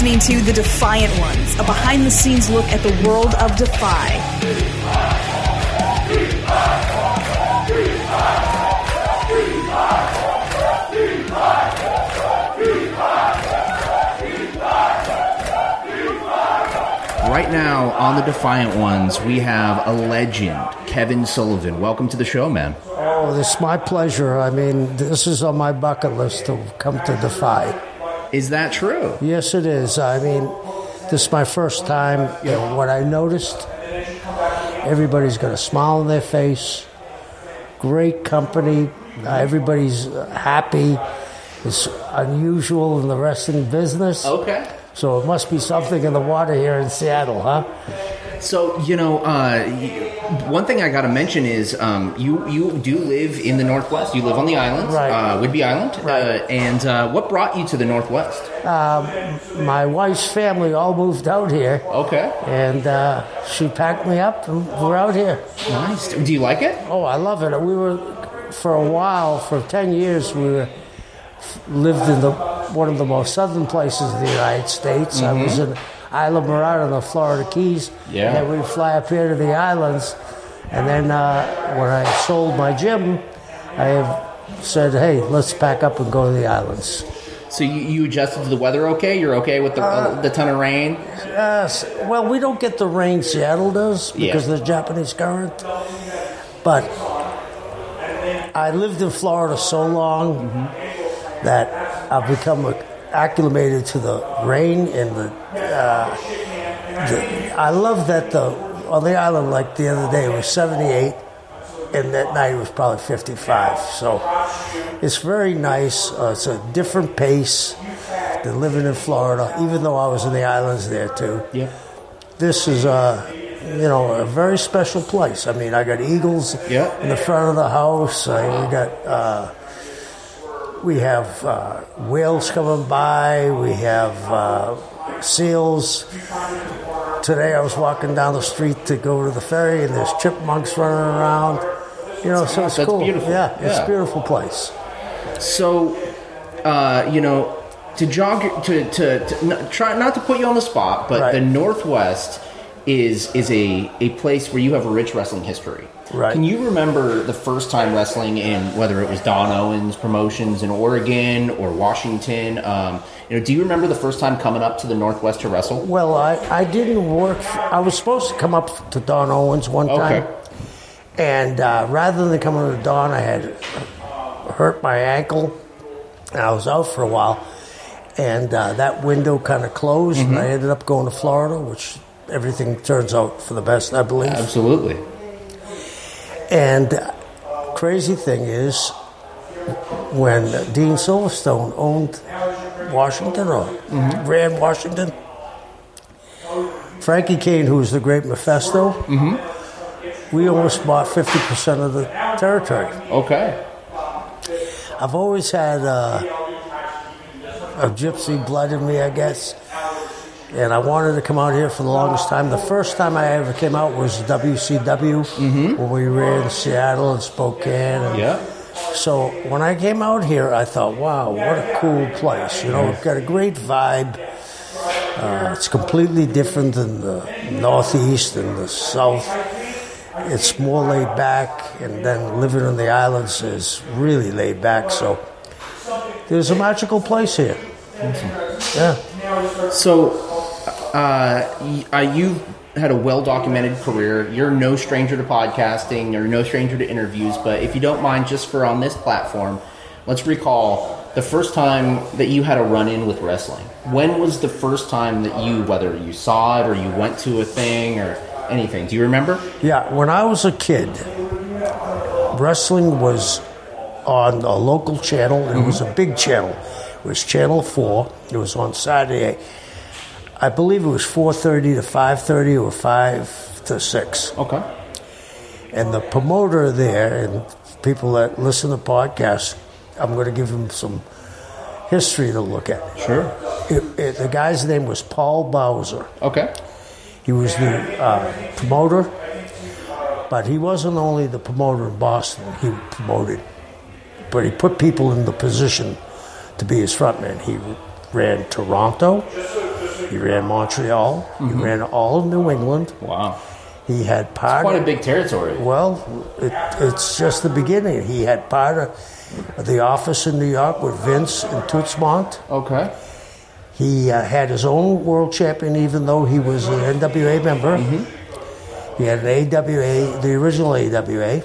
listening to The Defyant Ones, a behind the scenes look at the world of Defy. Right now on the Defyant Ones, we have a legend, Kevin Sullivan. Welcome to the show, man. Oh, this is my pleasure. I mean, this is on my bucket list to come to Defy. Is that true? Yes, it is. I mean, this is my first time. You know, what I noticed, everybody's got a smile on their face, great company, uh, everybody's happy. It's unusual in the wrestling business. Okay. So it must be something in the water here in Seattle, huh? So you know, uh, one thing I got to mention is um, you you do live in the Northwest. You live on the island, Right. uh, Whidbey Island. Right. Uh, and uh, what brought you to the Northwest? My wife's family all moved out here, Okay. and uh, she packed me up, and we're out here. Nice. Do you like it? Oh, I love it. We were for a while, for ten years, we were lived in the one of the most southern places in the United States. I was in Islamorada in the Florida Keys. Yeah. And then we'd fly up here to the islands, and then uh, when I sold my gym, I have said, "Hey, let's pack up and go to the islands." So you, you adjusted to the weather? Okay. You're okay with the uh, the ton of rain? Yes. Well, we don't get the rain Seattle does because Yeah. of the Japanese current. But I lived in Florida so long that I've become acclimated to the rain and the, uh, the. I love that the on the island, like the other day, it was 78, and that night it was probably 55. So it's very nice. Uh, it's a different pace than living in Florida, even though I was in the islands there too. Yeah. This is a, you know, a very special place. I mean, I got eagles Yeah. in the front of the house. I, we got, uh, we have uh, whales coming by. We have uh, seals. Today I was walking down the street to go to the ferry, and there's chipmunks running around. You know, so it's That's cool. beautiful. Yeah, it's Yeah. a beautiful place. So, uh, you know, to jog to to, to n- try not to put you on the spot, but Right. the Northwest is is a a place where you have a rich wrestling history. Right. Can you remember the first time wrestling in whether it was Don Owens promotions in Oregon or Washington? Um, you know, do you remember the first time coming up to the Northwest to wrestle? Well, I, I didn't work. I was supposed to come up to Don Owens one Okay. time, and uh, rather than coming to Don, I had hurt my ankle, and I was out for a while, and uh, that window kind of closed, and I ended up going to Florida, which everything turns out for the best, I believe. Absolutely. And crazy thing is, when Dean Silverstone owned Washington or ran Washington, Frankie Cain, who was the great Mephisto, we almost bought 50% of the territory. Okay. I've always had uh, a gypsy blood in me, I guess. And I wanted to come out here for the longest time. The first time I ever came out was WCW when we ran Seattle and Spokane. And Yeah. So when I came out here, I thought, wow, what a cool place. You know, it's got a great vibe. Uh, it's completely different than the Northeast and the South. It's more laid back, and then living on the islands is really laid back. So there's a magical place here. Yeah. So, uh, y- uh, you've had a well documented career. You're no stranger to podcasting. You're no stranger to interviews. But if you don't mind, just for on this platform, let's recall the first time that you had a run in with wrestling. When was the first time that you, whether you saw it or you went to a thing or anything, do you remember? Yeah, when I was a kid, wrestling was on a local channel. and It was a big channel. It was Channel Four. It was on Saturday. I believe it was four thirty to five thirty or five to six. Okay. And the promoter there and people that listen to podcasts, I'm going to give them some history to look at. Sure. It, it, the guy's name was Paul Bowser. Okay. He was the uh, promoter, but he wasn't only the promoter in Boston. He promoted, but he put people in the position to be his frontman. He ran Toronto. He ran Montreal. He ran all of New England. Wow. He had part. Quite a big territory. Well, it, it's just the beginning. He had part of the office in New York with Vince and Toots Mondt. Okay. He uh, had his own world champion, even though he was an NWA member. He had an AWA, the original AWA.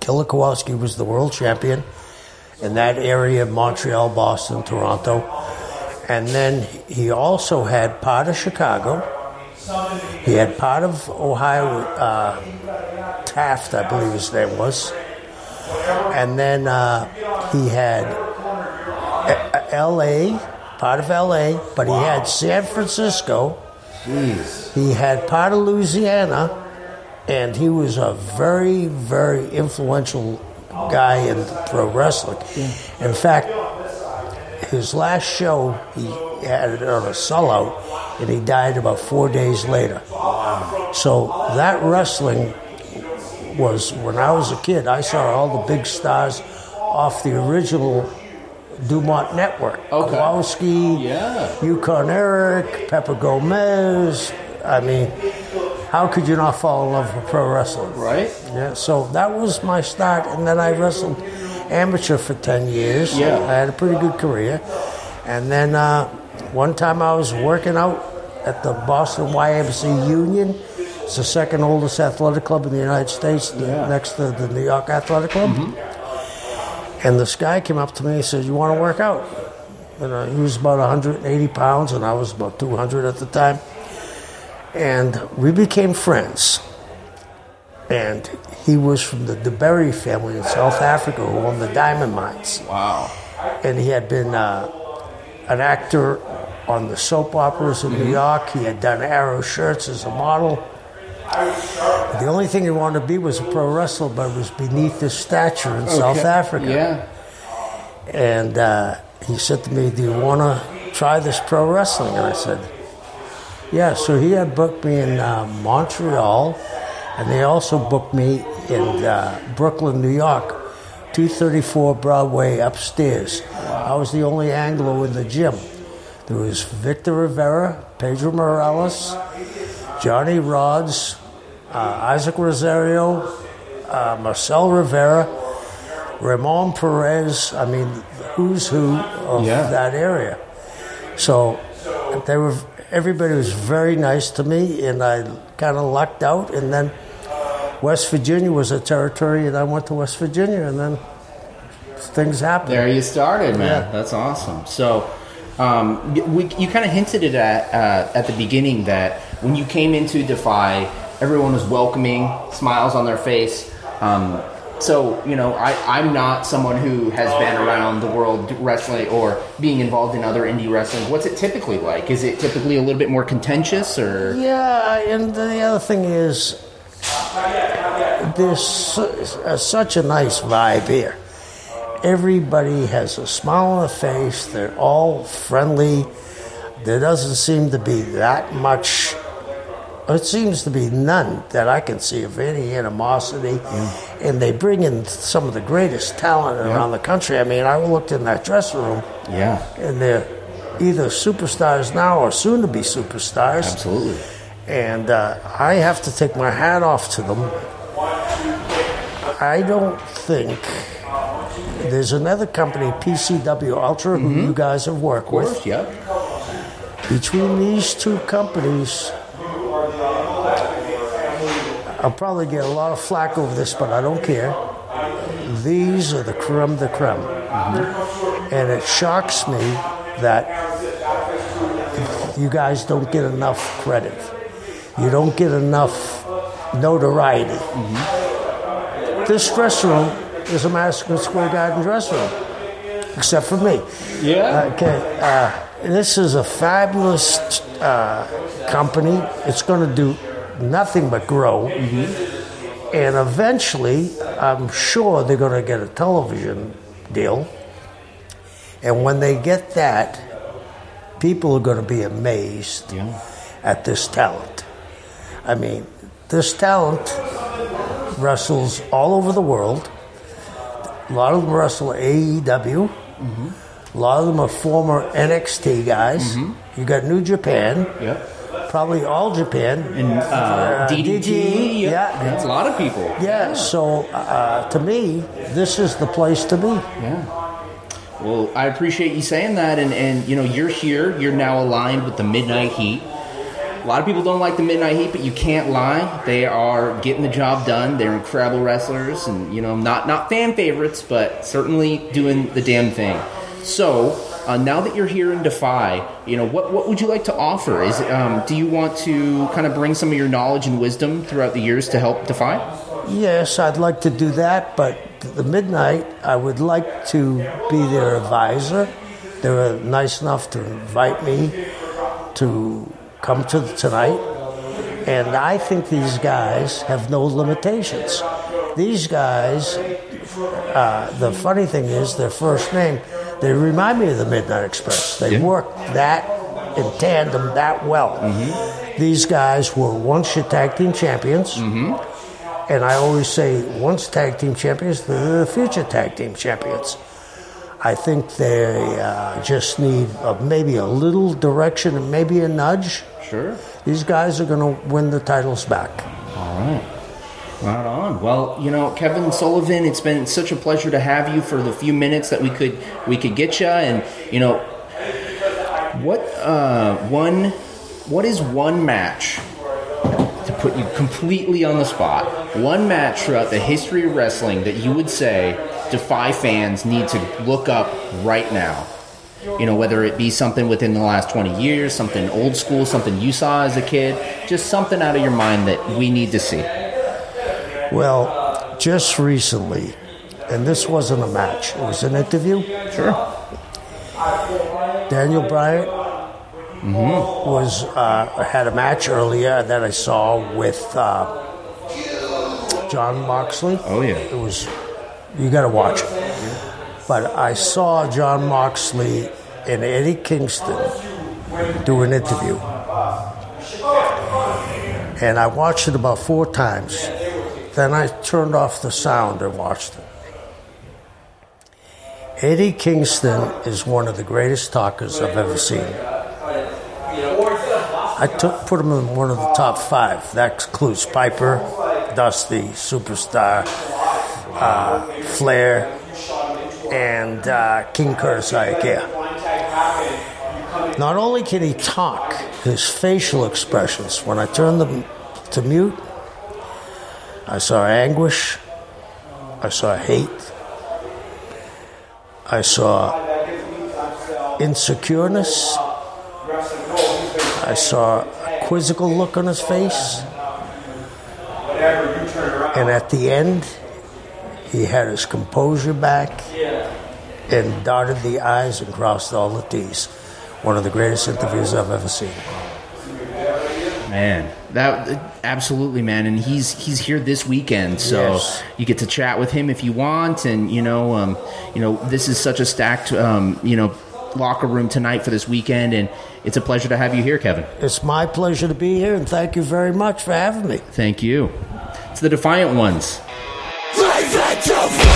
Killer Kowalski was the world champion in that area of Montreal, Boston, Toronto. And then he also had part of Chicago. He had part of Ohio, uh, Haft, I believe his name was. And then uh, he had L.A., part of L.A., but he had San Francisco. He had part of Louisiana, and he was a very, very influential guy in pro wrestling. In fact, his last show, he had it on a sellout, and he died about four days later. So that wrestling was when I was a kid. I saw all the big stars off the original Dumont Network. Okay. Kowalski, Yeah. Yukon Eric, Pepper Gomez. I mean, how could you not fall in love with pro wrestling? Right? Yeah, so that was my start, and then I wrestled amateur for 10 years. Yeah. I had a pretty good career. And then uh, one time I was working out at the Boston YMCA Union. It's the second oldest athletic club in the United States, Yeah. next to the New York Athletic Club. And this guy came up to me and said, You want to work out? And know, he was about 180 pounds, and I was about 200 at the time. And we became friends and he was from the DeBerry family in South Africa who owned the diamond mines. Wow. And he had been uh, an actor on the soap operas in New York. He had done Arrow shirts as a model. The only thing he wanted to be was a pro wrestler, but it was beneath his stature in South Africa. Yeah. And uh, he said to me, Do you want to try this pro wrestling? And I said, Yeah. So he had booked me in uh, Montreal, and they also booked me in uh, Brooklyn, New York, 234 Broadway upstairs. I was the only Anglo in the gym. There was Victor Rivera, Pedro Morales, Johnny Rodz, uh, Isaac Rosario, uh, Marcel Rivera, Ramon Perez. I mean, who's who of Yeah. that area. So they were. Everybody was very nice to me, and I kind of lucked out. And then West Virginia was a territory, and I went to West Virginia, and then things happened. There you started, man. Yeah. That's awesome. So, um, we, you kind of hinted it at uh, at the beginning that when you came into Defy, everyone was welcoming, smiles on their face. Um, so, you know, I, I'm not someone who has been around the world wrestling or being involved in other indie wrestling. What's it typically like? Is it typically a little bit more contentious, or Yeah, and the other thing is, there's su- uh, such a nice vibe here. Everybody has a smile on their face. They're all friendly. There doesn't seem to be that much. It seems to be none that I can see of any animosity, and they bring in some of the greatest talent around the country. I mean, I looked in that dressing room, yeah, and they're either superstars now or soon to be superstars. absolutely. And uh, I have to take my hat off to them. I don't think there's another company, PCW Ultra, who mm-hmm. you guys have worked course, with. yeah. Between these two companies, I'll probably get a lot of flack over this, but I don't care. These are the creme de creme. Mm-hmm. And it shocks me that you guys don't get enough credit. You don't get enough notoriety. This dressing room is a Madison Square Garden dressing room, except for me. Yeah. Okay, uh, this is a fabulous uh, company. It's going to do nothing but grow. And eventually, I'm sure they're going to get a television deal. And when they get that, people are going to be amazed Yeah. at this talent. I mean, this talent wrestles all over the world. A lot of them wrestle AEW. A lot of them are former NXT guys. You got New Japan, Yep. probably all Japan. And uh, DDT. DDT, yep. yeah. That's a lot of people. Yeah, so uh, to me, this is the place to be. Yeah. Well, I appreciate you saying that, and, and you know you're here. You're now aligned with the Midnight Heat. A lot of people don't like the Midnight Heat, but you can't lie. They are getting the job done. They're incredible wrestlers, and you know not not fan favorites, but certainly doing the damn thing. So uh, now that you're here in Defy, you know what what would you like to offer? Is um, do you want to kind of bring some of your knowledge and wisdom throughout the years to help Defy? Yes, I'd like to do that, but the midnight, I would like to be their advisor. They were nice enough to invite me to come to tonight, and I think these guys have no limitations. These guys, uh, the funny thing is, their first name, they remind me of the Midnight Express. They Yeah. work that in tandem that well. These guys were once your tag team champions. And I always say, once tag team champions, they're the future tag team champions. I think they uh, just need uh maybe a little direction and maybe a nudge. Sure. These guys are going to win the titles back. All right. Right on. Well, you know, Kevin Sullivan, it's been such a pleasure to have you for the few minutes that we could we could get you. And you know, what uh, one what is one match to put you completely on the spot? One match throughout the history of wrestling that you would say Defy fans need to look up right now. You know, whether it be something within the last 20 years, something old school, something you saw as a kid, just something out of your mind that we need to see. Well, just recently, and this wasn't a match, it was an interview. Sure. Daniel Bryan was uh, had a match earlier that I saw with uh, Jon Moxley. Oh, yeah. It was you got to watch it. But I saw Jon Moxley and Eddie Kingston do an interview, and I watched it about four times. Then I turned off the sound and watched it. Eddie Kingston is one of the greatest talkers I've ever seen. I took put him in one of the top five. That includes Piper, Dusty, Superstar, uh, Flair, and uh, King Curtis Iaukea. Not only can he talk, his facial expressions. When I turned them to mute, I saw anguish. I saw hate. I saw insecureness. I saw a quizzical look on his face. And at the end, he had his composure back and dotted the I's and crossed all the T's. One of the greatest interviews I've ever seen. Man, that absolutely, man, and he's he's here this weekend, so Yes. you get to chat with him if you want, and you know, um, you know, this is such a stacked, um, you know, locker room tonight for this weekend, and it's a pleasure to have you here, Kevin. It's my pleasure to be here, and thank you very much for having me. Thank you. It's the Defyant Ones. The